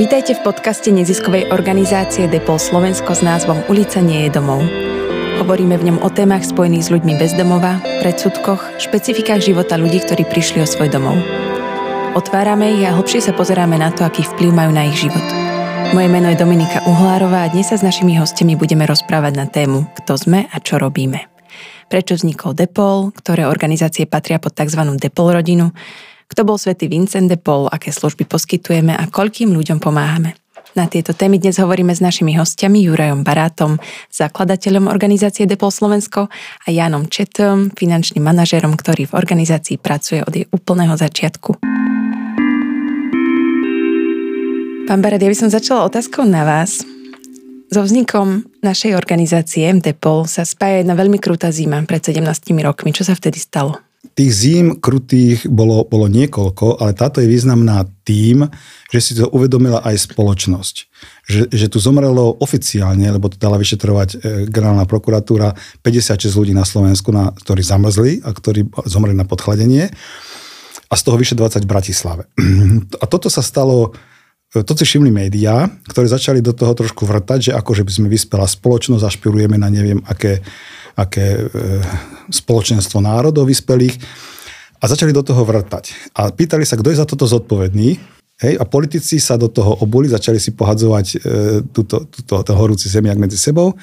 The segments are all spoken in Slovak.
Vítajte v podcaste neziskovej organizácie Depol Slovensko s názvom Ulica nie je domov. Hovoríme v ňom o témach spojených s ľuďmi bez domova, predsudkoch, špecifikách života ľudí, ktorí prišli o svoj domov. Otvárame ich a hlbšie sa pozeráme na to, aký vplyv majú na ich život. Moje meno je Dominika Uhlárová a dnes sa s našimi hostiami budeme rozprávať na tému Kto sme a čo robíme. Prečo vznikol Depol, ktoré organizácie patria pod tzv. Depol rodinu, kto bol svätý Vincent de Paul, aké služby poskytujeme a koľkým ľuďom pomáhame. Na tieto témy dnes hovoríme s našimi hostiami Jurajom Barátom, zakladateľom organizácie Depol Slovensko a Janom Četom, finančným manažerom, ktorý v organizácii pracuje od jej úplného začiatku. Pán Barát, ja by som začala otázkou na vás. So vznikom našej organizácie Depol sa spája jedna veľmi krutá zima pred 17 rokmi. Čo sa vtedy stalo? Tých zím krutých bolo, bolo niekoľko, ale táto je významná tým, že si to uvedomila aj spoločnosť. Že, že tu zomrelo oficiálne, lebo to dala vyšetrovať e, generálna prokuratúra, 56 ľudí na Slovensku, na, ktorí zamrzli a ktorí zomreli na podchladenie a z toho vyše 20 v Bratislave. A toto sa stalo e, to si všimli médiá, ktoré začali do toho trošku vrtať, že akože by sme vyspela spoločnosť, ašpirujeme na neviem aké aké e, spoločenstvo národov vyspelých a začali do toho vrtať. A pýtali sa, kto je za toto zodpovedný. Hej, a politici sa do toho obuli, začali si pohadzovať e, túto, túto, ten horúci zemiak medzi sebou.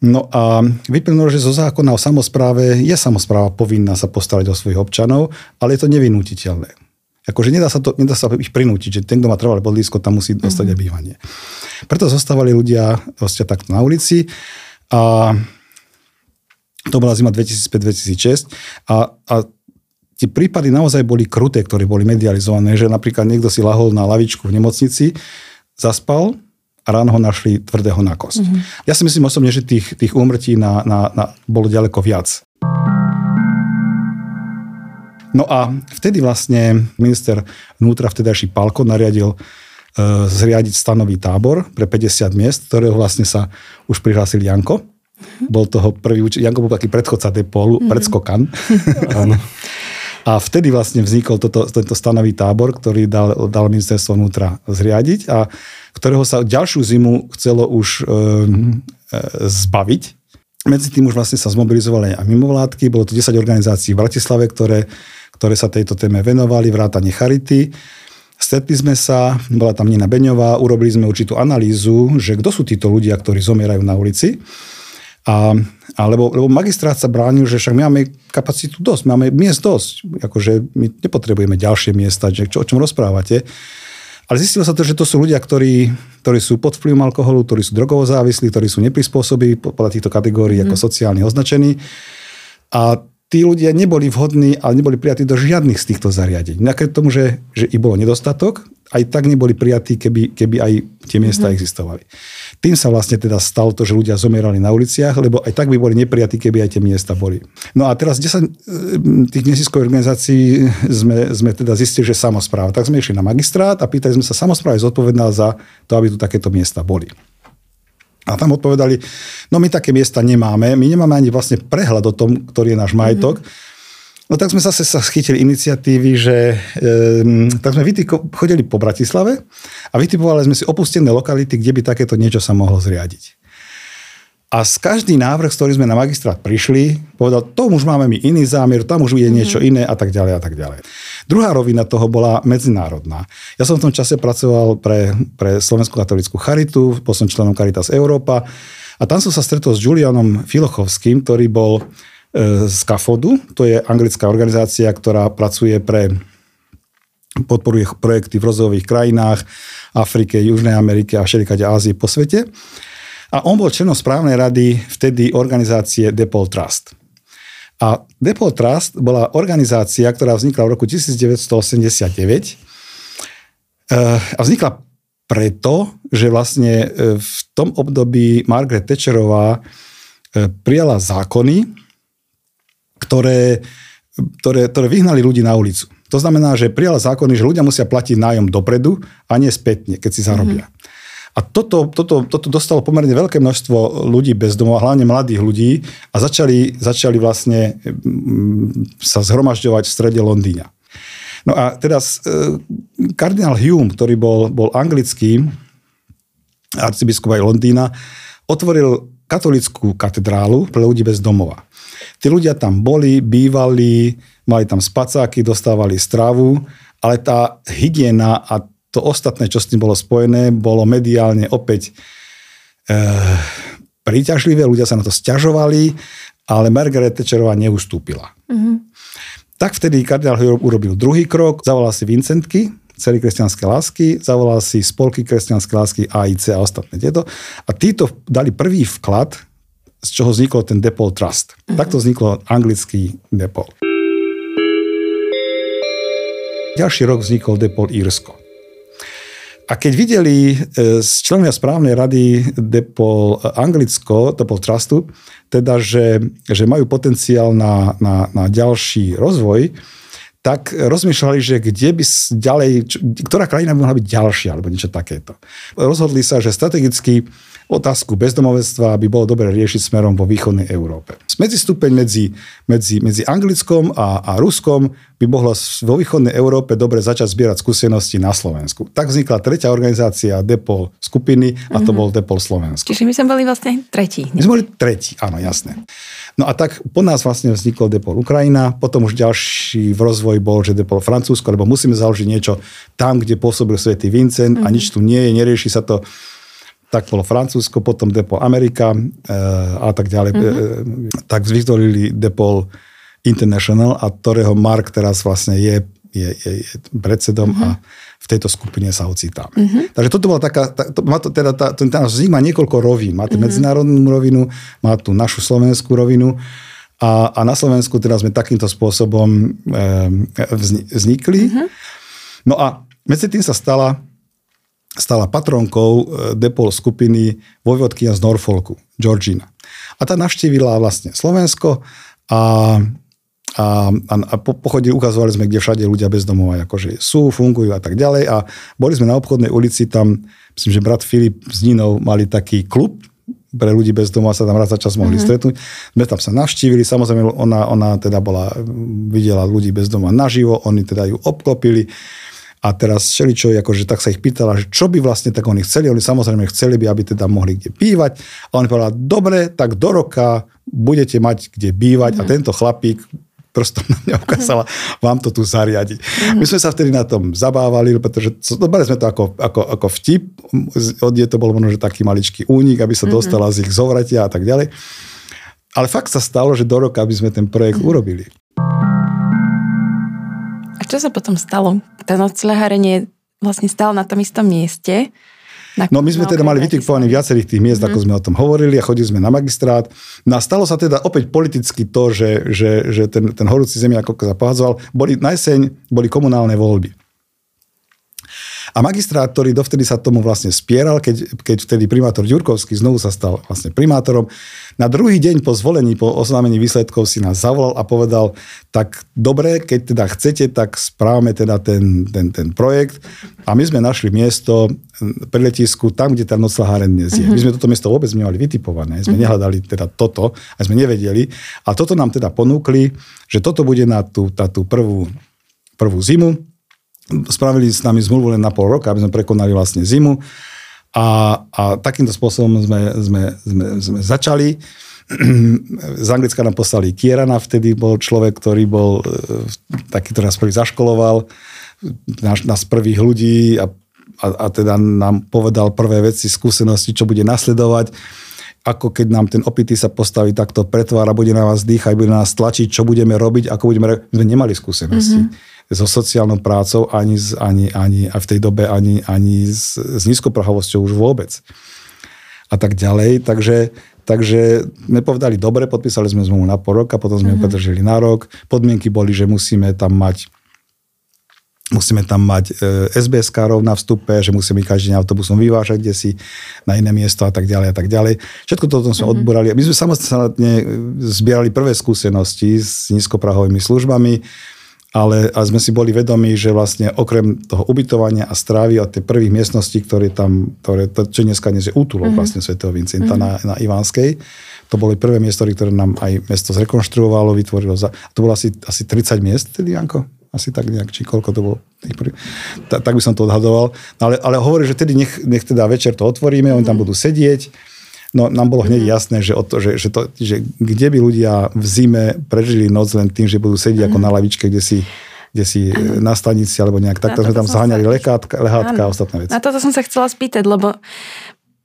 No a vyplynulo, že zo zákona o samozpráve je samozpráva povinná sa postarať o svojich občanov, ale je to nevinutiteľné. Akože nedá sa, to, nedá sa ich prinútiť, že ten, kto má trvalé podlísko, tam musí dostať mm-hmm. aj bývanie. Preto zostávali ľudia vlastne takto na ulici a to bola zima 2005-2006 a, a tie prípady naozaj boli kruté, ktoré boli medializované, že napríklad niekto si lahol na lavičku v nemocnici, zaspal a ráno ho našli tvrdého na kost. Mm-hmm. Ja si myslím osobne, že tých, tých úmrtí na, na, na, bolo ďaleko viac. No a vtedy vlastne minister vnútra, vtedajší Palko, nariadil e, zriadiť stanový tábor pre 50 miest, ktorého vlastne sa už prihlásil Janko. Bol toho prvý Janko bol taký predchodca Depolu, mm-hmm. predskokan. Áno. A vtedy vlastne vznikol toto, tento stanový tábor, ktorý dal, dal ministerstvo vnútra zriadiť a ktorého sa ďalšiu zimu chcelo už e, e, zbaviť. Medzi tým už vlastne sa zmobilizovali aj mimovládky, bolo to 10 organizácií v Bratislave, ktoré, ktoré sa tejto téme venovali, vrátane Charity. Stretli sme sa, bola tam Nina Beňová, urobili sme určitú analýzu, že kto sú títo ľudia, ktorí zomierajú na ulici. A, alebo, lebo magistrát sa bránil, že však my máme kapacitu dosť, máme miest dosť, akože my nepotrebujeme ďalšie miesta, že čo, o čom rozprávate. Ale zistilo sa to, že to sú ľudia, ktorí, ktorí sú pod vplyvom alkoholu, ktorí sú drogovo závislí, ktorí sú neprispôsobí podľa týchto kategórií mm. ako sociálne označení. A tí ľudia neboli vhodní, ale neboli prijatí do žiadnych z týchto zariadení. Napriek tomu, že, že ich bolo nedostatok, aj tak neboli prijatí, keby, keby aj tie miesta mm-hmm. existovali. Tým sa vlastne teda stalo to, že ľudia zomierali na uliciach, lebo aj tak by boli neprijatí, keby aj tie miesta boli. No a teraz 10 e, tých neziskových organizácií sme, sme teda zistili, že samozpráva. Tak sme išli na magistrát a pýtali sme sa, samozpráva je zodpovedná za to, aby tu takéto miesta boli. A tam odpovedali, no my také miesta nemáme, my nemáme ani vlastne prehľad o tom, ktorý je náš majetok. Mm-hmm No tak sme zase sa chytili iniciatívy, že e, tak sme vytýko, chodili po Bratislave a vytipovali sme si opustené lokality, kde by takéto niečo sa mohlo zriadiť. A z každý návrh, s ktorým sme na magistrát prišli, povedal, to už máme my iný zámier, tam už je mhm. niečo iné a tak ďalej a tak ďalej. Druhá rovina toho bola medzinárodná. Ja som v tom čase pracoval pre, pre Slovenskú katolickú charitu, bol som členom Caritas Európa a tam som sa stretol s Julianom Filochovským, ktorý bol z CAFODu, to je anglická organizácia, ktorá pracuje pre podporuje projekty v rozvojových krajinách, Afrike, Južnej Amerike a všelikade Ázie po svete. A on bol členom správnej rady vtedy organizácie Depol Trust. A Depol Trust bola organizácia, ktorá vznikla v roku 1989 eh, a vznikla preto, že vlastne eh, v tom období Margaret Thatcherová eh, prijala zákony, ktoré, ktoré, ktoré vyhnali ľudí na ulicu. To znamená, že prijala zákony, že ľudia musia platiť nájom dopredu a nie spätne, keď si zarobia. Mm-hmm. A toto, toto, toto dostalo pomerne veľké množstvo ľudí bez domov, hlavne mladých ľudí a začali, začali vlastne mm, sa zhromažďovať v strede Londýna. No a teraz e, kardinál Hume, ktorý bol, bol anglický arcibiskup aj Londýna, otvoril katolickú katedrálu pre ľudí bez domova. Tí ľudia tam boli, bývali, mali tam spacáky, dostávali stravu, ale tá hygiena a to ostatné, čo s tým bolo spojené, bolo mediálne opäť e, príťažlivé, ľudia sa na to stiažovali, ale Margaret Thatcherová neustúpila. Mm-hmm. Tak vtedy kardinál urobil druhý krok, zavolal si Vincentky, celý kresťanské lásky, zavolal si spolky kresťanské lásky AIC a ostatné tieto. A títo dali prvý vklad z čoho vznikol ten Depol Trust. Uh-huh. Takto vzniklo anglický Depol. Ďalší rok vznikol Depol Írsko. A keď videli e, z členovia správnej rady Depol Anglicko, Depol Trustu, teda, že, že majú potenciál na, na, na ďalší rozvoj, tak rozmýšľali, že kde by ďalej, ktorá krajina by mohla byť ďalšia, alebo niečo takéto. Rozhodli sa, že strategicky otázku bezdomovectva by bolo dobre riešiť smerom vo východnej Európe. Medzistupeň medzi, medzi, medzi Anglickom a, a Ruskom by mohlo vo východnej Európe dobre začať zbierať skúsenosti na Slovensku. Tak vznikla tretia organizácia Depol skupiny a to mm-hmm. bol Depol Slovensko. Čiže my sme boli vlastne tretí. My sme boli tretí, áno, jasné. No a tak po nás vlastne vznikol Depol Ukrajina, potom už ďalší v rozvoj bol, že Depol Francúzsko, lebo musíme založiť niečo tam, kde pôsobil svätý Vincent mm-hmm. a mhm. nič tu nie je, nerieši sa to tak bolo Francúzsko, potom Depol Amerika e, a tak ďalej. Mm-hmm. tak vytvorili Depol International a ktorého Mark teraz vlastne je, je, je, je predsedom mm-hmm. a v tejto skupine sa ocitá. Mm-hmm. Takže toto bola taká, to, má to, teda tá, ten náš vznik má niekoľko rovín. Má tú mm-hmm. medzinárodnú rovinu, má tu našu slovenskú rovinu a, a na Slovensku teda sme takýmto spôsobom e, vznikli. Mm-hmm. No a medzi tým sa stala stala patronkou e, Depol skupiny vojvodkynia z Norfolku, Georgina. A tá navštívila vlastne Slovensko a, a, a, a po, ukazovali sme, kde všade ľudia bez domova akože sú, fungujú a tak ďalej. A boli sme na obchodnej ulici, tam myslím, že brat Filip s Ninou mali taký klub, pre ľudí bez domova sa tam raz za čas mohli mm-hmm. stretnúť. Sme tam sa navštívili, samozrejme ona, ona teda bola, videla ľudí bez domova naživo, oni teda ju obklopili a teraz všeličo, akože tak sa ich pýtala, že čo by vlastne tak oni chceli. Oni samozrejme chceli by, aby teda mohli kde bývať. A on povedal, dobre, tak do roka budete mať kde bývať. Mm. A mhm. tento chlapík prstom na mňa ukázala, vám to tu zariadi. Mm. My sme sa vtedy na tom zabávali, pretože dobre sme to ako, ako, ako vtip, od to bol možno, že taký maličký únik, aby sa mm-hmm. dostala z ich zovratia a tak ďalej. Ale fakt sa stalo, že do roka by sme ten projekt mm. urobili. Čo sa potom stalo? Ten oceľaharenie vlastne stal na tom istom mieste. Na, no my sme teda mali vytipovaných viacerých tých miest, mm. ako mhm. sme o tom hovorili a chodili sme na magistrát. No a stalo sa teda opäť politicky to, že, že, že ten, ten horúci zemi ako sa pohádzoval. Boli, na jeseň boli komunálne voľby. A magistrát, ktorý dovtedy sa tomu vlastne spieral, keď, keď vtedy primátor Ďurkovský znovu sa stal vlastne primátorom, na druhý deň po zvolení, po oznámení výsledkov si nás zavolal a povedal, tak dobre, keď teda chcete, tak správame teda ten, ten, ten projekt a my sme našli miesto pri letisku tam, kde tá noclaháren dnes je. Uh-huh. My sme toto miesto vôbec nemali vytipované, sme uh-huh. nehľadali teda toto a sme nevedeli. A toto nám teda ponúkli, že toto bude na tú, na tú prvú, prvú zimu, spravili s nami zmluvu len na pol roka, aby sme prekonali vlastne zimu. A, a takýmto spôsobom sme, sme, sme, sme začali. Z Anglicka nám poslali Kierana, vtedy bol človek, ktorý bol e, taký, ktorý nás prvý zaškoloval, nás, nás prvých ľudí a, a, a teda nám povedal prvé veci, skúsenosti, čo bude nasledovať ako keď nám ten opitý sa postaví takto pretvára, bude na vás dýchať, bude na nás tlačiť, čo budeme robiť, ako budeme. My sme nemali skúsenosti. Mm-hmm so sociálnou prácou, ani, z, ani, ani a v tej dobe ani, ani s, s nízkoprahovosťou už vôbec. A tak ďalej. Takže, takže sme povedali, dobre, podpísali sme zmluvu na pol roka, potom sme mm-hmm. ju podržili na rok. Podmienky boli, že musíme tam mať musíme tam mať e, SBS károv na vstupe, že musíme každý deň autobusom vyvážať kde si na iné miesto a tak ďalej a tak ďalej. Všetko toto sme mm-hmm. odborali. My sme samostatne zbierali prvé skúsenosti s nízkoprahovými službami ale a sme si boli vedomi, že vlastne okrem toho ubytovania a strávy od tej prvých miestností, ktoré tam, ktoré, to, čo dneska dnes je útulok mm-hmm. vlastne svätého Vincenta mm-hmm. na, na Ivánskej, to boli prvé miesto, ktoré nám aj mesto zrekonštruovalo, vytvorilo. Za, to bolo asi, asi 30 miest tedy, Janko? asi tak nejak, či koľko to bolo. Ta, tak by som to odhadoval. Ale, ale hovorí, že tedy nech, nech teda večer to otvoríme, oni tam budú sedieť. No nám bolo hneď jasné, že, o to, že, že, to, že kde by ľudia v zime prežili noc len tým, že budú sedieť ako na lavičke, kde si kde si ano. na stanici alebo nejak takto sme tam zháňali lehátka, lehátka a ostatné veci. Na toto som sa chcela spýtať, lebo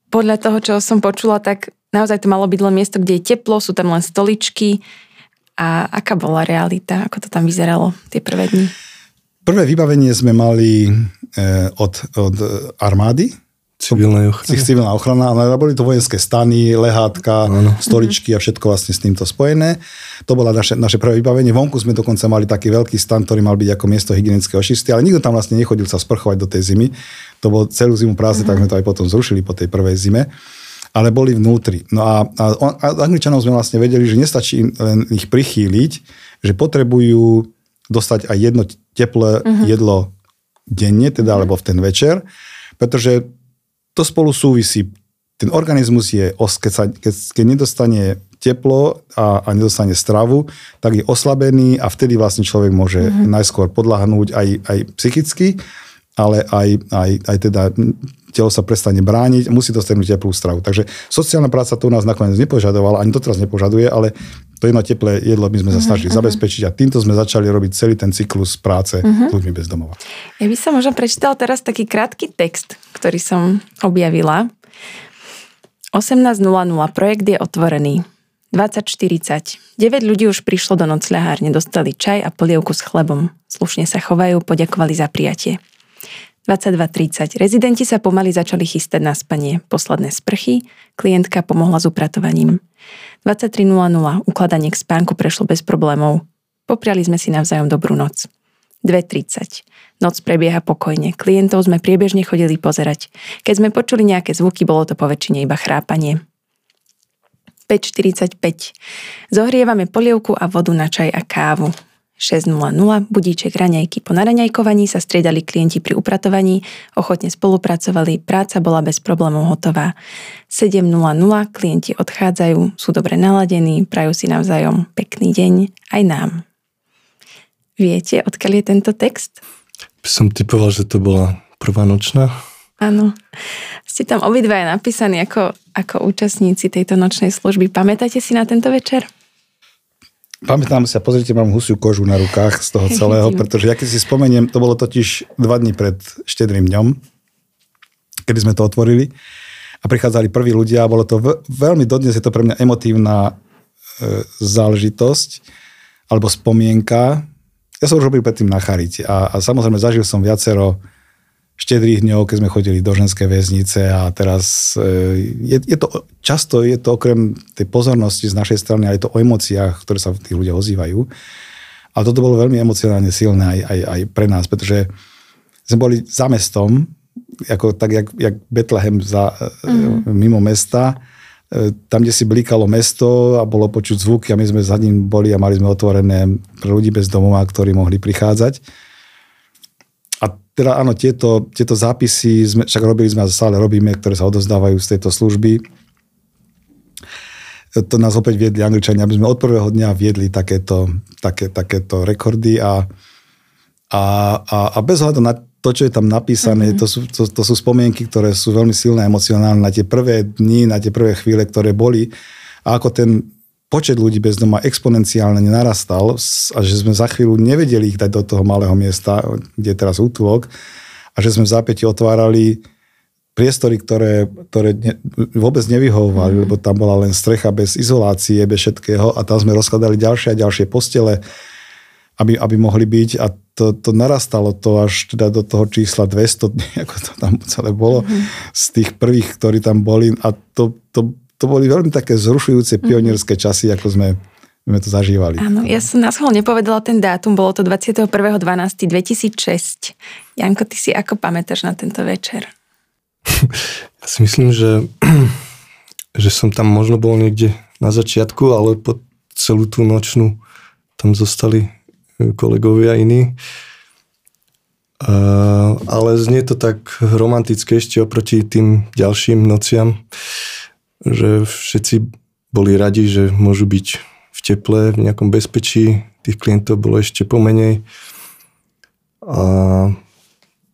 podľa toho, čo som počula, tak naozaj to malo byť len miesto, kde je teplo, sú tam len stoličky. A aká bola realita? Ako to tam vyzeralo tie prvé dni? Prvé vybavenie sme mali eh, od, od armády, Civilná ochrana. Civilná ochrana, ale boli to vojenské stany, lehátka, ano. stoličky a všetko vlastne s týmto spojené. To bola naše, naše prvé vybavenie. Vonku sme dokonca mali taký veľký stan, ktorý mal byť ako miesto hygienického očisty, ale nikto tam vlastne nechodil sa sprchovať do tej zimy. To bolo celú zimu prázdne, tak sme to aj potom zrušili po tej prvej zime ale boli vnútri. No a, a, a Angličanov sme vlastne vedeli, že nestačí len ich prichýliť, že potrebujú dostať aj jedno teplé uh-huh. jedlo denne, teda alebo v ten večer, pretože to spolu súvisí. Ten organizmus je, keď, sa, keď, keď nedostane teplo a, a nedostane stravu, tak je oslabený a vtedy vlastne človek môže mm-hmm. najskôr podľahnúť aj, aj psychicky, ale aj, aj, aj teda telo sa prestane brániť, musí dostať teplú stravu. Takže sociálna práca to u nás nakoniec nepožadovala, ani to teraz nepožaduje, ale to jedno teplé jedlo my sme sa mhm, snažili uh-huh. zabezpečiť a týmto sme začali robiť celý ten cyklus práce uh-huh. ľuďmi bez domova. Ja by som možno prečítal teraz taký krátky text, ktorý som objavila. 18.00 projekt je otvorený. 20.40. 9 ľudí už prišlo do nocľahárne, dostali čaj a polievku s chlebom. Slušne sa chovajú, poďakovali za prijatie. 22.30. Rezidenti sa pomaly začali chystať na spanie. Posledné sprchy, klientka pomohla s upratovaním. 23.00. Ukladanie k spánku prešlo bez problémov. Popriali sme si navzájom dobrú noc. 2.30. Noc prebieha pokojne. Klientov sme priebežne chodili pozerať. Keď sme počuli nejaké zvuky, bolo to poväčšine iba chrápanie. 5.45. Zohrievame polievku a vodu na čaj a kávu. 6.00 budíček raňajky. Po naraňajkovaní sa striedali klienti pri upratovaní, ochotne spolupracovali, práca bola bez problémov hotová. 7.00 klienti odchádzajú, sú dobre naladení, prajú si navzájom pekný deň aj nám. Viete, odkiaľ je tento text? Som typoval, že to bola prvá nočná. Áno. Ste tam obidvaja napísaní ako, ako účastníci tejto nočnej služby. Pamätáte si na tento večer? Pamätám sa, pozrite, mám husiu kožu na rukách z toho celého, pretože ja keď si spomeniem, to bolo totiž dva dní pred štedrým dňom, kedy sme to otvorili a prichádzali prví ľudia a bolo to veľmi, dodnes je to pre mňa emotívna e, záležitosť alebo spomienka. Ja som už robil predtým na Charite a, a samozrejme zažil som viacero štedrých dňov, keď sme chodili do ženskej väznice a teraz e, je, je to, často je to okrem tej pozornosti z našej strany aj to o emóciách, ktoré sa tí ľudia ozývajú. A toto bolo veľmi emocionálne silné aj, aj, aj pre nás, pretože sme boli za mestom, ako, tak jak, jak Betlehem za, mm. mimo mesta, e, tam, kde si blikalo mesto a bolo počuť zvuky a my sme za ním boli a mali sme otvorené pre ľudí bez domova, ktorí mohli prichádzať teda áno, tieto, tieto zápisy, sme, však robili sme a stále robíme, ktoré sa odozdávajú z tejto služby. To nás opäť viedli Angličania, aby sme od prvého dňa viedli takéto, také, takéto rekordy a, a, a, a bez hľadu na to, čo je tam napísané, mm-hmm. to, sú, to, to sú spomienky, ktoré sú veľmi silné emocionálne na tie prvé dni, na tie prvé chvíle, ktoré boli a ako ten počet ľudí bez doma exponenciálne narastal a že sme za chvíľu nevedeli ich dať do toho malého miesta, kde je teraz útulok a že sme v zápäti otvárali priestory, ktoré, ktoré ne, vôbec nevyhovovali, mm. lebo tam bola len strecha bez izolácie, bez všetkého a tam sme rozkladali ďalšie a ďalšie postele, aby, aby mohli byť a to, to narastalo to až teda do toho čísla 200, ako to tam celé bolo, mm. z tých prvých, ktorí tam boli a to, to to boli veľmi také zrušujúce mhm. pionierské časy, ako sme sme to zažívali. Áno, ja som na schvál nepovedala ten dátum, bolo to 21.12.2006. Janko, ty si ako pamätáš na tento večer? Ja si myslím, že, že som tam možno bol niekde na začiatku, ale po celú tú nočnú tam zostali e, kolegovia iní. Uh, ale znie to tak romantické ešte oproti tým ďalším nociam. Uh, že všetci boli radi, že môžu byť v teple, v nejakom bezpečí. Tých klientov bolo ešte pomenej. a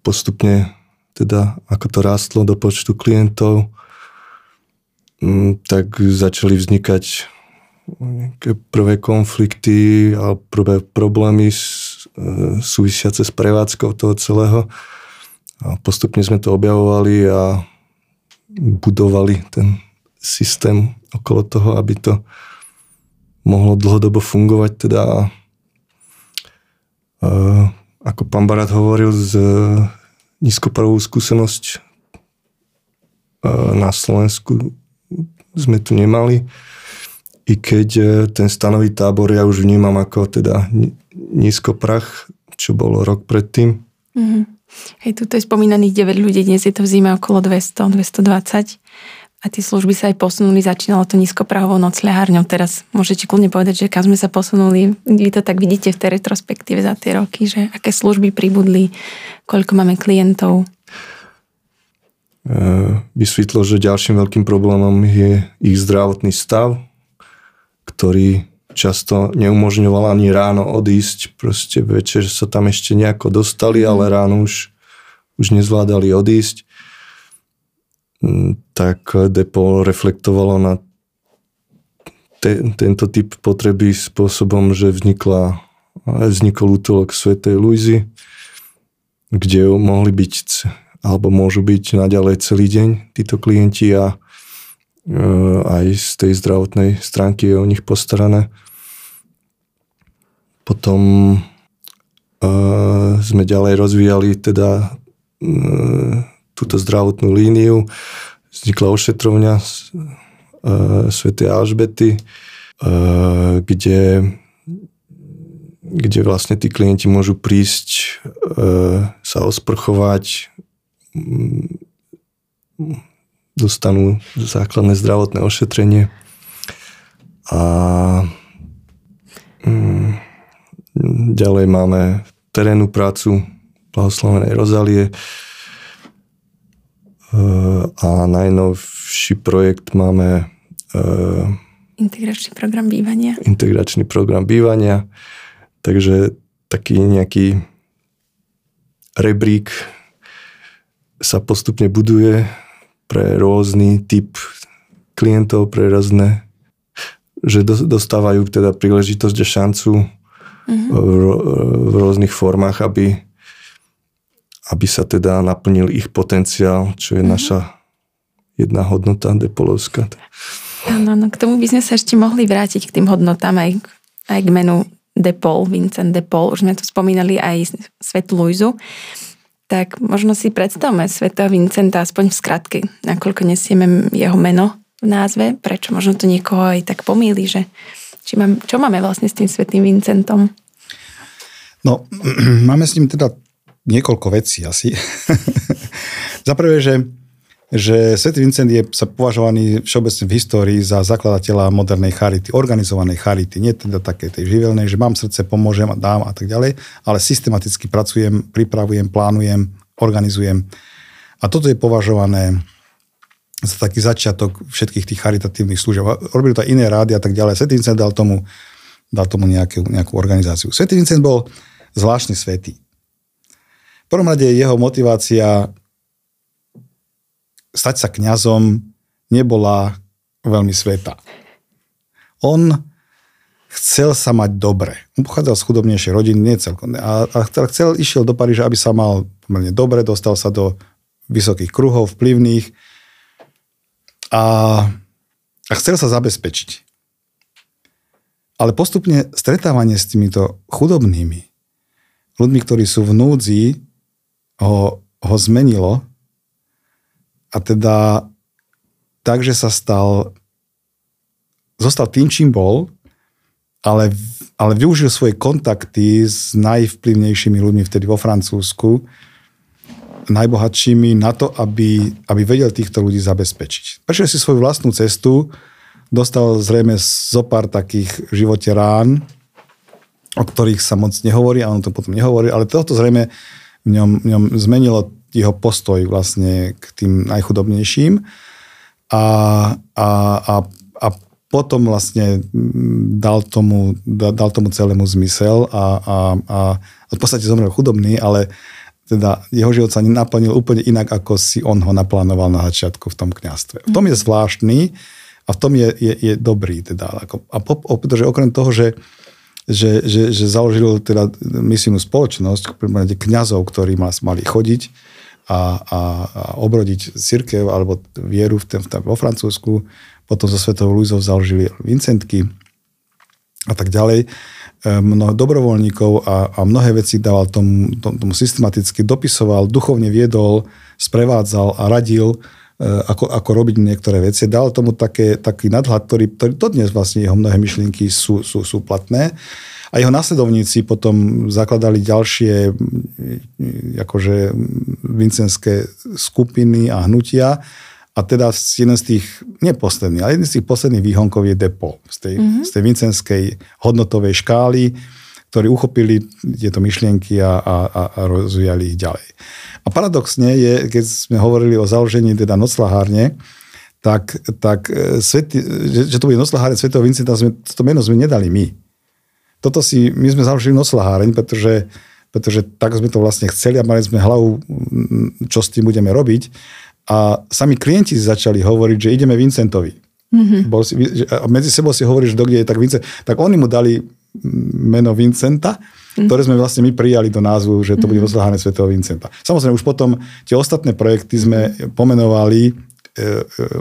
postupne teda ako to rástlo do počtu klientov, mm, tak začali vznikať prvé konflikty a prvé problémy e, súvisiace s prevádzkou toho celého. A postupne sme to objavovali a budovali ten systém okolo toho, aby to mohlo dlhodobo fungovať. Teda uh, ako pán Barat hovoril, z nízkopravú skúsenosť uh, na Slovensku sme tu nemali. I keď uh, ten stanový tábor ja už vnímam ako teda nízkoprach, čo bolo rok predtým. Mm-hmm. Hej, tu je spomínaných 9 ľudí, dnes je to v zime okolo 200, 220 a tie služby sa aj posunuli, začínalo to nízkoprahovou nocľahárňou. Teraz môžete kľudne povedať, že kam sme sa posunuli. Vy to tak vidíte v tej retrospektíve za tie roky, že aké služby pribudli, koľko máme klientov. E, vysvetlo, že ďalším veľkým problémom je ich zdravotný stav, ktorý často neumožňoval ani ráno odísť. Proste večer sa tam ešte nejako dostali, ale ráno už, už nezvládali odísť Mm, tak depo reflektovalo na te, tento typ potreby spôsobom, že vznikla, vznikol útulok Svetej Luizy, kde mohli byť alebo môžu byť naďalej celý deň títo klienti a e, aj z tej zdravotnej stránky je o nich postarané. Potom e, sme ďalej rozvíjali teda e, túto zdravotnú líniu. Vznikla ošetrovňa uh, Sv. Alžbety, uh, kde, kde vlastne tí klienti môžu prísť, uh, sa osprchovať, um, dostanú základné zdravotné ošetrenie a um, ďalej máme terénnu prácu blahoslavenej Rozalie, a najnovší projekt máme Integračný program bývania. Integračný program bývania. Takže taký nejaký rebrík sa postupne buduje pre rôzny typ klientov, pre rôzne, že dostávajú teda príležitosť a šancu uh-huh. v, v rôznych formách, aby aby sa teda naplnil ich potenciál, čo je mm-hmm. naša jedna hodnota depolovská. Áno, no, k tomu by sme sa ešte mohli vrátiť k tým hodnotám aj, aj k menu Depol, Vincent Depol, už sme tu spomínali aj Svetu Luizu. Tak možno si predstavme Sveta Vincenta aspoň v skratke, nakoľko nesieme jeho meno v názve, prečo možno to niekoho aj tak pomýli, že či mám, čo máme vlastne s tým Svetým Vincentom? No, máme s ním teda niekoľko vecí asi. za prvé, že, že Svetý Vincent je sa považovaný všeobecne v histórii za zakladateľa modernej charity, organizovanej charity. Nie teda také tej živelnej, že mám srdce, pomôžem a dám a tak ďalej, ale systematicky pracujem, pripravujem, plánujem, organizujem. A toto je považované za taký začiatok všetkých tých charitatívnych služieb. Robili to aj iné rády a tak ďalej. Svetý Vincent dal tomu, dal tomu nejakú, nejakú organizáciu. Svetý Vincent bol zvláštny svetý. V prvom rade jeho motivácia stať sa kňazom nebola veľmi sveta. On chcel sa mať dobre. On pochádzal z chudobnejšej rodiny, nie celkom. A, a chcel, išiel do Paríža, aby sa mal pomerne dobre, dostal sa do vysokých kruhov, vplyvných a, a chcel sa zabezpečiť. Ale postupne stretávanie s týmito chudobnými ľuďmi, ktorí sú v núdzi, ho, ho zmenilo a teda tak, že sa stal, zostal tým, čím bol, ale, ale využil svoje kontakty s najvplyvnejšími ľuďmi vtedy vo Francúzsku, najbohatšími na to, aby, aby vedel týchto ľudí zabezpečiť. Prešiel si svoju vlastnú cestu, dostal zrejme zo pár takých v živote rán, o ktorých sa moc nehovorí, a on to potom nehovorí, ale toto zrejme v ňom, v ňom zmenilo jeho postoj vlastne k tým najchudobnejším a, a, a, a potom vlastne mm, dal tomu, dal tomu celému zmysel a, a, a v podstate zomrel chudobný, ale teda jeho život sa naplnil úplne inak, ako si on ho naplánoval na začiatku v tom kňastve. V tom je zvláštny a v tom je, je, je dobrý. Teda, a po, pretože okrem toho, že, že, že, že založil teda misijnú spoločnosť, kňazov, ktorí mali chodiť a, a, a obrodiť církev alebo vieru v, v, vo Francúzsku, potom so Svetou Luizou založili Vincentky a tak ďalej. Mnoho dobrovoľníkov a, a mnohé veci dával tomu, tomu systematicky, dopisoval, duchovne viedol, sprevádzal a radil, ako, ako robiť niektoré veci. Dal tomu také, taký nadhľad, ktorý, ktorý dodnes vlastne jeho mnohé myšlienky sú, sú, sú platné. A jeho nasledovníci potom zakladali ďalšie akože vincenské skupiny a hnutia a teda jeden z tých, neposledný, ale jeden z tých posledných výhonkov je Depo z tej, mm-hmm. z tej vincenskej hodnotovej škály, ktorí uchopili tieto myšlienky a, a, a rozvíjali ich ďalej. A paradoxne je, keď sme hovorili o založení teda noclahárne, tak, tak e, svety, že, že to bude noclahárne svetého Vincenta, sme, toto meno sme nedali my. Toto si, my sme založili noclaháreň, pretože, pretože tak sme to vlastne chceli a mali sme hlavu, čo s tým budeme robiť. A sami klienti začali hovoriť, že ideme Vincentovi. Mm-hmm. Bol si, a medzi sebou si hovorí, že kde je tak Vincent. Tak oni mu dali meno Vincenta, mm-hmm. ktoré sme vlastne my prijali do názvu, že to bude mm-hmm. svetého Vincenta. Samozrejme, už potom tie ostatné projekty sme pomenovali e, e,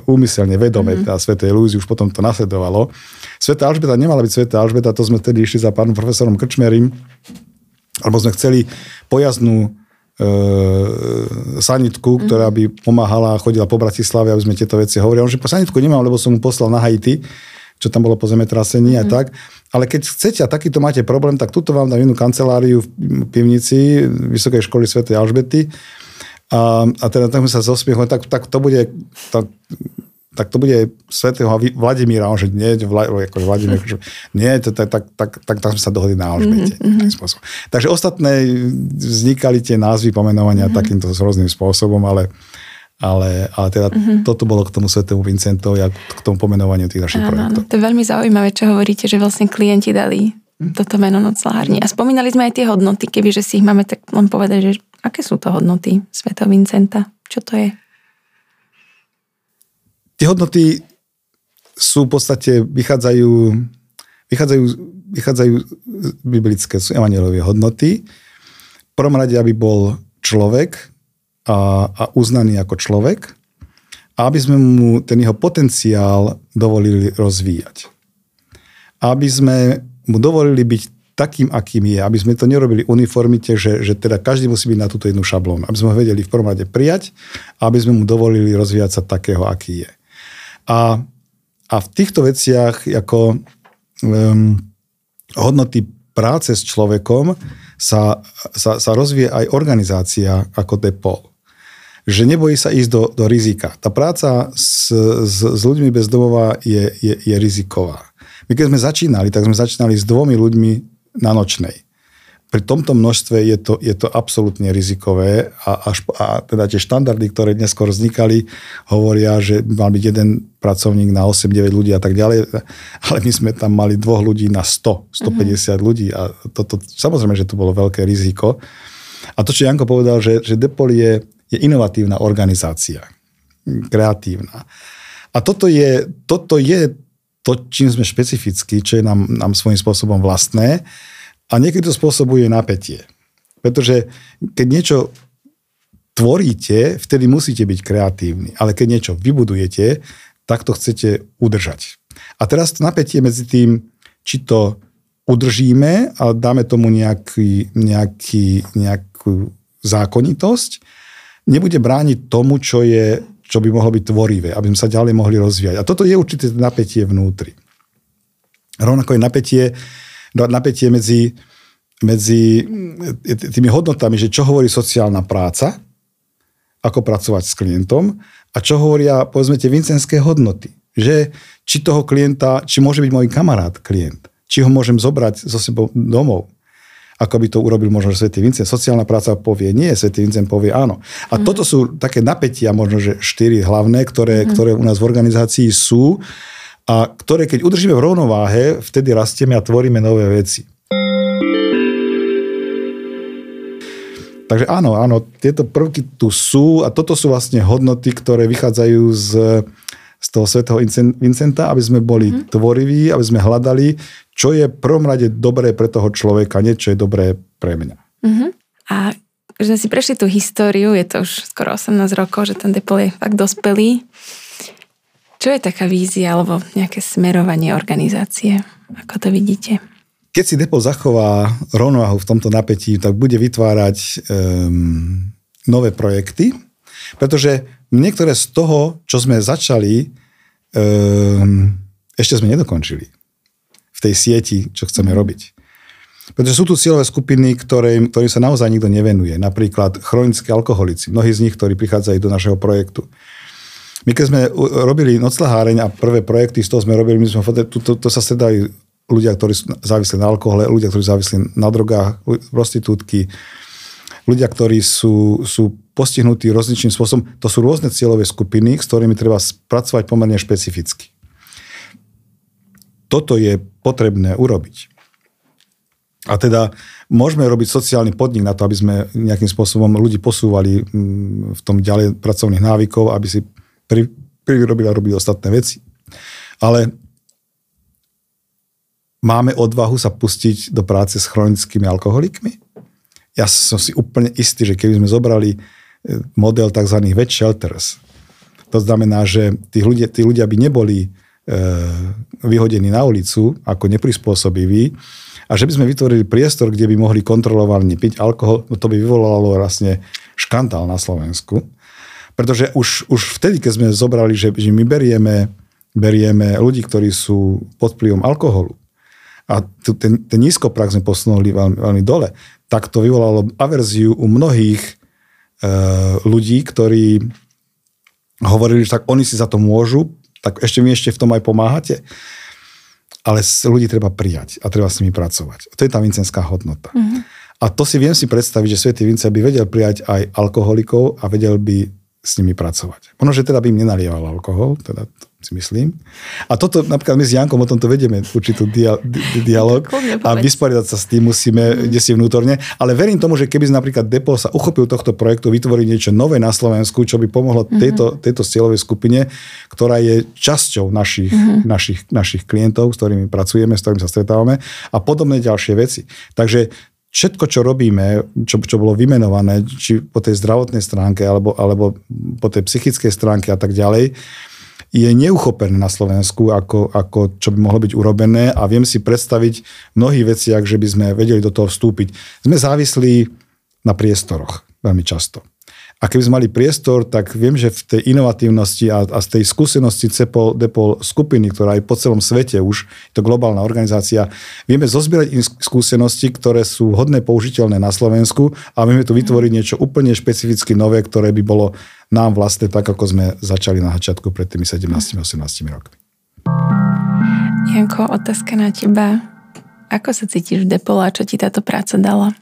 úmyselne, vedome, mm-hmm. tá Svetej Lúzi, už potom to nasledovalo. Sveta Alžbeta nemala byť Sveta Alžbeta, to sme tedy išli za pánom profesorom Krčmerim, alebo sme chceli pojaznú e, sanitku, ktorá by pomáhala a chodila po Bratislave, aby sme tieto veci hovorili. On, že po sanitku nemám, lebo som mu poslal na Haiti, čo tam bolo po zemetrasení mm. a tak. Ale keď chcete a takýto máte problém, tak tuto vám dám jednu kanceláriu v pivnici Vysokej školy Sv. Alžbety. A, a teda tak sme sa zosmiechli, tak, tak to bude, tak, tak to bude svetého Vladimíra, on že nie, Vla, akože Vladimír, akože, nie, to, tak, tak, tak, tak, tak sme sa dohodli na Alžbete. Mm-hmm. Takže ostatné vznikali tie názvy pomenovania mm-hmm. takýmto rôznym spôsobom, ale, ale, ale teda mm-hmm. toto bolo k tomu svetému Vincentovi a k tomu pomenovaniu tých našich áno, projektov. To je veľmi zaujímavé, čo hovoríte, že vlastne klienti dali toto meno noclárni. A spomínali sme aj tie hodnoty, kebyže si ich máme tak len povedať, že aké sú to hodnoty svetého Vincenta? Čo to je? Tie hodnoty sú v podstate, vychádzajú, vychádzajú, vychádzajú biblické, sú evangelové hodnoty. V prvom rade, aby bol človek a, a uznaný ako človek a aby sme mu ten jeho potenciál dovolili rozvíjať. Aby sme mu dovolili byť takým, akým je, aby sme to nerobili uniformite, že, že teda každý musí byť na túto jednu šablónu. Aby sme ho vedeli v prvom rade prijať a aby sme mu dovolili rozvíjať sa takého, aký je. A, a v týchto veciach ako um, hodnoty práce s človekom sa, sa, sa rozvíje aj organizácia ako DEPOL. Že nebojí sa ísť do, do rizika. Tá práca s, s, s ľuďmi bez domova je, je, je riziková. My keď sme začínali, tak sme začínali s dvomi ľuďmi na nočnej pri tomto množstve je to, je to absolútne rizikové a, až, a teda tie štandardy, ktoré dnes skôr vznikali, hovoria, že mal byť jeden pracovník na 8-9 ľudí a tak ďalej, ale my sme tam mali dvoch ľudí na 100, 150 mm-hmm. ľudí a toto, samozrejme, že to bolo veľké riziko. A to, čo Janko povedal, že, že Depol je, je inovatívna organizácia, kreatívna. A toto je, toto je to, čím sme špecifickí, čo je nám, nám svojím spôsobom vlastné, a niekedy to spôsobuje napätie. Pretože keď niečo tvoríte, vtedy musíte byť kreatívni. Ale keď niečo vybudujete, tak to chcete udržať. A teraz to napätie medzi tým, či to udržíme a dáme tomu nejaký, nejaký, nejakú zákonitosť, nebude brániť tomu, čo, je, čo by mohlo byť tvorivé, aby sme sa ďalej mohli rozvíjať. A toto je určité napätie vnútri. Rovnako je napätie napätie medzi, medzi tými hodnotami, že čo hovorí sociálna práca, ako pracovať s klientom a čo hovoria, povedzme, tie vincenské hodnoty. Že či toho klienta, či môže byť môj kamarát klient, či ho môžem zobrať so sebou domov, ako by to urobil možno Svetý Vincent. Sociálna práca povie nie, Svetý Vincent povie áno. A mm. toto sú také napätia, možno, že štyri hlavné, ktoré, mm. ktoré u nás v organizácii sú a ktoré keď udržíme v rovnováhe, vtedy rastieme a tvoríme nové veci. Takže áno, áno, tieto prvky tu sú a toto sú vlastne hodnoty, ktoré vychádzajú z, z toho svetého Vincenta, aby sme boli mm. tvoriví, aby sme hľadali, čo je v prvom rade dobré pre toho človeka, nie čo je dobré pre mňa. Mm-hmm. A že sme si prešli tú históriu, je to už skoro 18 rokov, že ten Depol je fakt dospelý. Čo je taká vízia alebo nejaké smerovanie organizácie? Ako to vidíte? keď si Depol zachová rovnováhu v tomto napätí, tak bude vytvárať um, nové projekty, pretože niektoré z toho, čo sme začali, um, ešte sme nedokončili tej sieti, čo chceme robiť. Pretože sú tu cieľové skupiny, ktoré, ktorým sa naozaj nikto nevenuje. Napríklad chronickí alkoholici. Mnohí z nich, ktorí prichádzajú do našeho projektu. My keď sme robili nocleháreň a prvé projekty, z toho sme robili, my sme, to, to, to sa stredajú ľudia, ktorí sú závislí na alkohole, ľudia, ktorí sú závislí na drogách, prostitútky, ľudia, ktorí sú, sú postihnutí rozličným spôsobom. To sú rôzne cieľové skupiny, s ktorými treba spracovať pomerne špecificky. Toto je potrebné urobiť. A teda môžeme robiť sociálny podnik na to, aby sme nejakým spôsobom ľudí posúvali mm, v tom ďalej pracovných návykov, aby si privyrobili a robili ostatné veci. Ale máme odvahu sa pustiť do práce s chronickými alkoholikmi? Ja som si úplne istý, že keby sme zobrali e, model tzv. wet shelters, to znamená, že tí ľudia, tí ľudia by neboli vyhodení na ulicu ako neprispôsobiví a že by sme vytvorili priestor, kde by mohli kontrolovane piť alkohol, no to by vyvolalo vlastne škandál na Slovensku. Pretože už, už vtedy, keď sme zobrali, že, že my berieme, berieme ľudí, ktorí sú pod vplyvom alkoholu, a ten, ten nízkoprak sme posunuli veľmi, veľmi dole, tak to vyvolalo averziu u mnohých e, ľudí, ktorí hovorili, že tak oni si za to môžu, tak ešte vy ešte v tom aj pomáhate. Ale ľudí treba prijať a treba s nimi pracovať. To je tá vincenská hodnota. Mm-hmm. A to si viem si predstaviť, že svätý Vincent by vedel prijať aj alkoholikov a vedel by s nimi pracovať. Možno, že teda by im nenalieval alkohol, teda si myslím. A toto napríklad my s Jankom o tomto vedieme určitú dia, di, dialog a vysporiadať sa s tým musíme, mm. kde si vnútorne. Ale verím tomu, že keby napríklad Depo sa uchopil tohto projektu, vytvoriť niečo nové na Slovensku, čo by pomohlo mm-hmm. tejto, tejto cieľovej skupine, ktorá je časťou našich, mm-hmm. našich, našich klientov, s ktorými pracujeme, s ktorými sa stretávame a podobné ďalšie veci. Takže všetko, čo robíme, čo, čo bolo vymenované, či po tej zdravotnej stránke, alebo, alebo po tej psychickej stránke a tak ďalej, je neuchopené na Slovensku, ako, ako čo by mohlo byť urobené a viem si predstaviť v mnohých veciach, že by sme vedeli do toho vstúpiť. Sme závislí na priestoroch veľmi často. A keby sme mali priestor, tak viem, že v tej inovatívnosti a, a z tej skúsenosti CEPOL, DEPOL skupiny, ktorá je po celom svete už, je to globálna organizácia, vieme zozbierať skúsenosti, ktoré sú hodné použiteľné na Slovensku a vieme tu vytvoriť niečo úplne špecificky nové, ktoré by bolo nám vlastne tak, ako sme začali na začiatku pred tými 17-18 rokmi. Janko, otázka na teba. Ako sa cítiš v Depole a čo ti táto práca dala?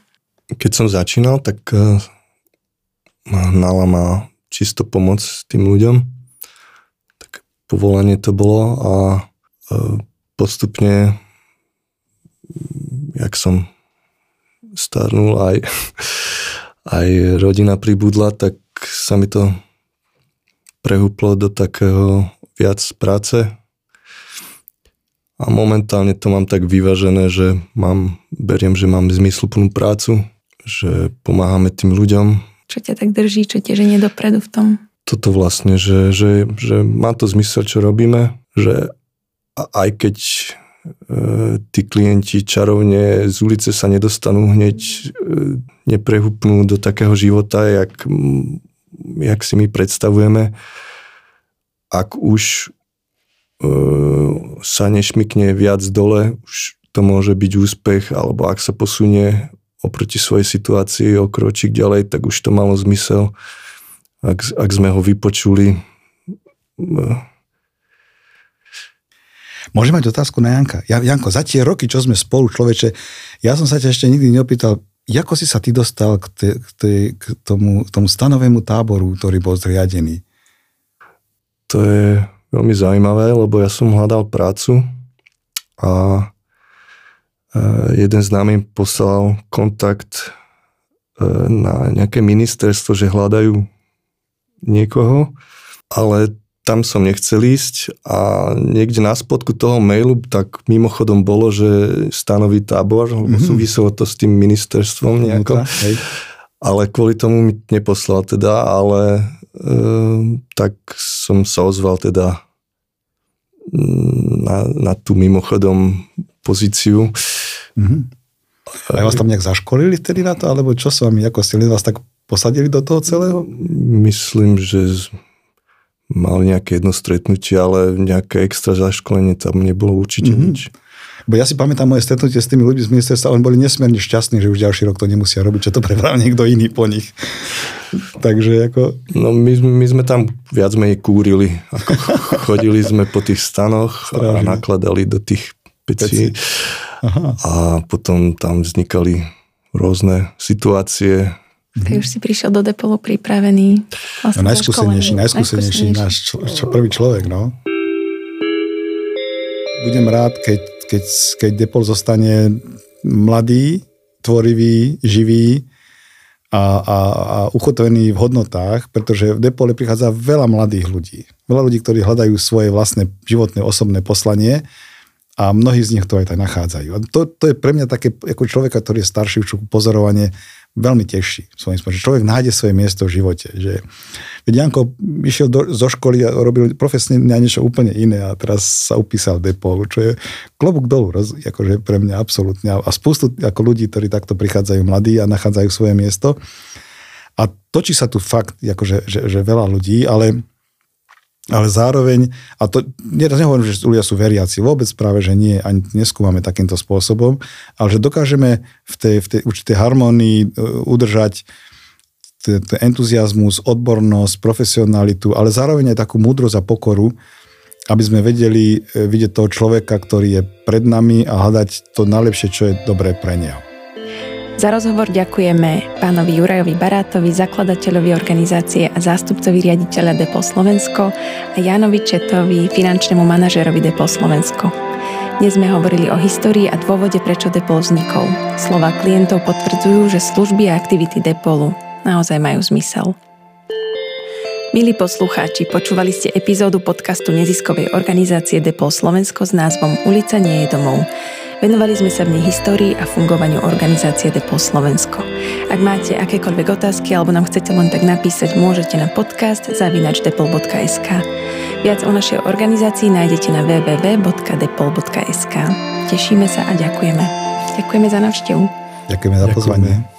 Keď som začínal, tak eh, hnala čisto pomoc tým ľuďom. Tak povolanie to bolo a e, postupne, jak som starnul aj, aj rodina pribudla, tak sa mi to prehúplo do takého viac práce. A momentálne to mám tak vyvážené, že mám, beriem, že mám zmysluplnú prácu, že pomáhame tým ľuďom, čo ťa tak drží, čo ťa ženie dopredu v tom? Toto vlastne, že, že, že má to zmysel, čo robíme, že aj keď e, tí klienti čarovne z ulice sa nedostanú hneď, e, neprehupnú do takého života, jak, jak si my predstavujeme, ak už e, sa nešmikne viac dole, už to môže byť úspech, alebo ak sa posunie oproti svojej situácii o kročík ďalej, tak už to malo zmysel, ak, ak sme ho vypočuli. Môžem mať otázku na Janka. Ja, Janko, za tie roky, čo sme spolu, človeče, ja som sa ťa ešte nikdy neopýtal, ako si sa ty dostal k, te, k, te, k tomu, tomu stanovému táboru, ktorý bol zriadený? To je veľmi zaujímavé, lebo ja som hľadal prácu a jeden z nami poslal kontakt e, na nejaké ministerstvo, že hľadajú niekoho, ale tam som nechcel ísť a niekde na spodku toho mailu tak mimochodom bolo, že stanoví tábor, lebo mm-hmm. súviselo to s tým ministerstvom nejako. Hej. Ale kvôli tomu mi neposlal teda, ale e, tak som sa ozval teda mm, na, na tú mimochodom pozíciu. Mm-hmm. A vás tam nejak zaškolili vtedy na to, alebo čo s vami, ako ste vás tak posadili do toho celého? Myslím, že mal nejaké jedno stretnutie, ale nejaké extra zaškolenie tam nebolo určite mm-hmm. nič. Bo ja si pamätám moje stretnutie s tými ľuďmi z ministerstva, oni boli nesmierne šťastní, že už ďalší rok to nemusia robiť, čo to prepravil niekto iný po nich. Takže ako... No my, my sme tam viac menej kúrili. Ako chodili sme po tých stanoch Strážne. a nakladali do tých pecí. A potom tam vznikali rôzne situácie, Ty už si prišiel do Depolu pripravený. Vlastne no, najskúsenejší, najskúsenejší, náš čo, čo prvý človek, no. Budem rád, keď, keď, keď Depol zostane mladý, tvorivý, živý a, a, a uchotvený v hodnotách, pretože v Depole prichádza veľa mladých ľudí. Veľa ľudí, ktorí hľadajú svoje vlastné životné, osobné poslanie a mnohí z nich to aj tak nachádzajú. A to, to je pre mňa také, ako človeka, ktorý je starší, už pozorovanie, veľmi teší svojím spôsobom, človek nájde svoje miesto v živote. Že, veď Janko išiel do, zo školy a robil profesne na niečo úplne iné a teraz sa upísal depolu, čo je klobúk dolu, roz, akože pre mňa absolútne. A spústu ako ľudí, ktorí takto prichádzajú mladí a nachádzajú svoje miesto. A točí sa tu fakt, akože, že, že veľa ľudí, ale ale zároveň, a to teraz nehovorím, že ľudia sú veriaci, vôbec práve, že nie, ani neskúmame takýmto spôsobom, ale že dokážeme v tej, v tej určitej harmonii e, udržať ten entuziasmus, odbornosť, profesionalitu, ale zároveň aj takú múdrosť a pokoru, aby sme vedeli e, vidieť toho človeka, ktorý je pred nami a hľadať to najlepšie, čo je dobré pre neho. Za rozhovor ďakujeme pánovi Jurajovi Barátovi, zakladateľovi organizácie a zástupcovi riaditeľa Depo Slovensko a Jánovi Četovi, finančnému manažerovi Depo Slovensko. Dnes sme hovorili o histórii a dôvode, prečo Depol vznikol. Slova klientov potvrdzujú, že služby a aktivity Depolu naozaj majú zmysel. Milí poslucháči, počúvali ste epizódu podcastu neziskovej organizácie Depol Slovensko s názvom Ulica nie je domov. Venovali sme sa v nej histórii a fungovaniu organizácie Depol Slovensko. Ak máte akékoľvek otázky alebo nám chcete len tak napísať, môžete na podcast zavinačdepol.sk. Viac o našej organizácii nájdete na www.depol.sk. Tešíme sa a ďakujeme. Ďakujeme za návštevu. Ďakujeme za pozvanie. Ďakujeme.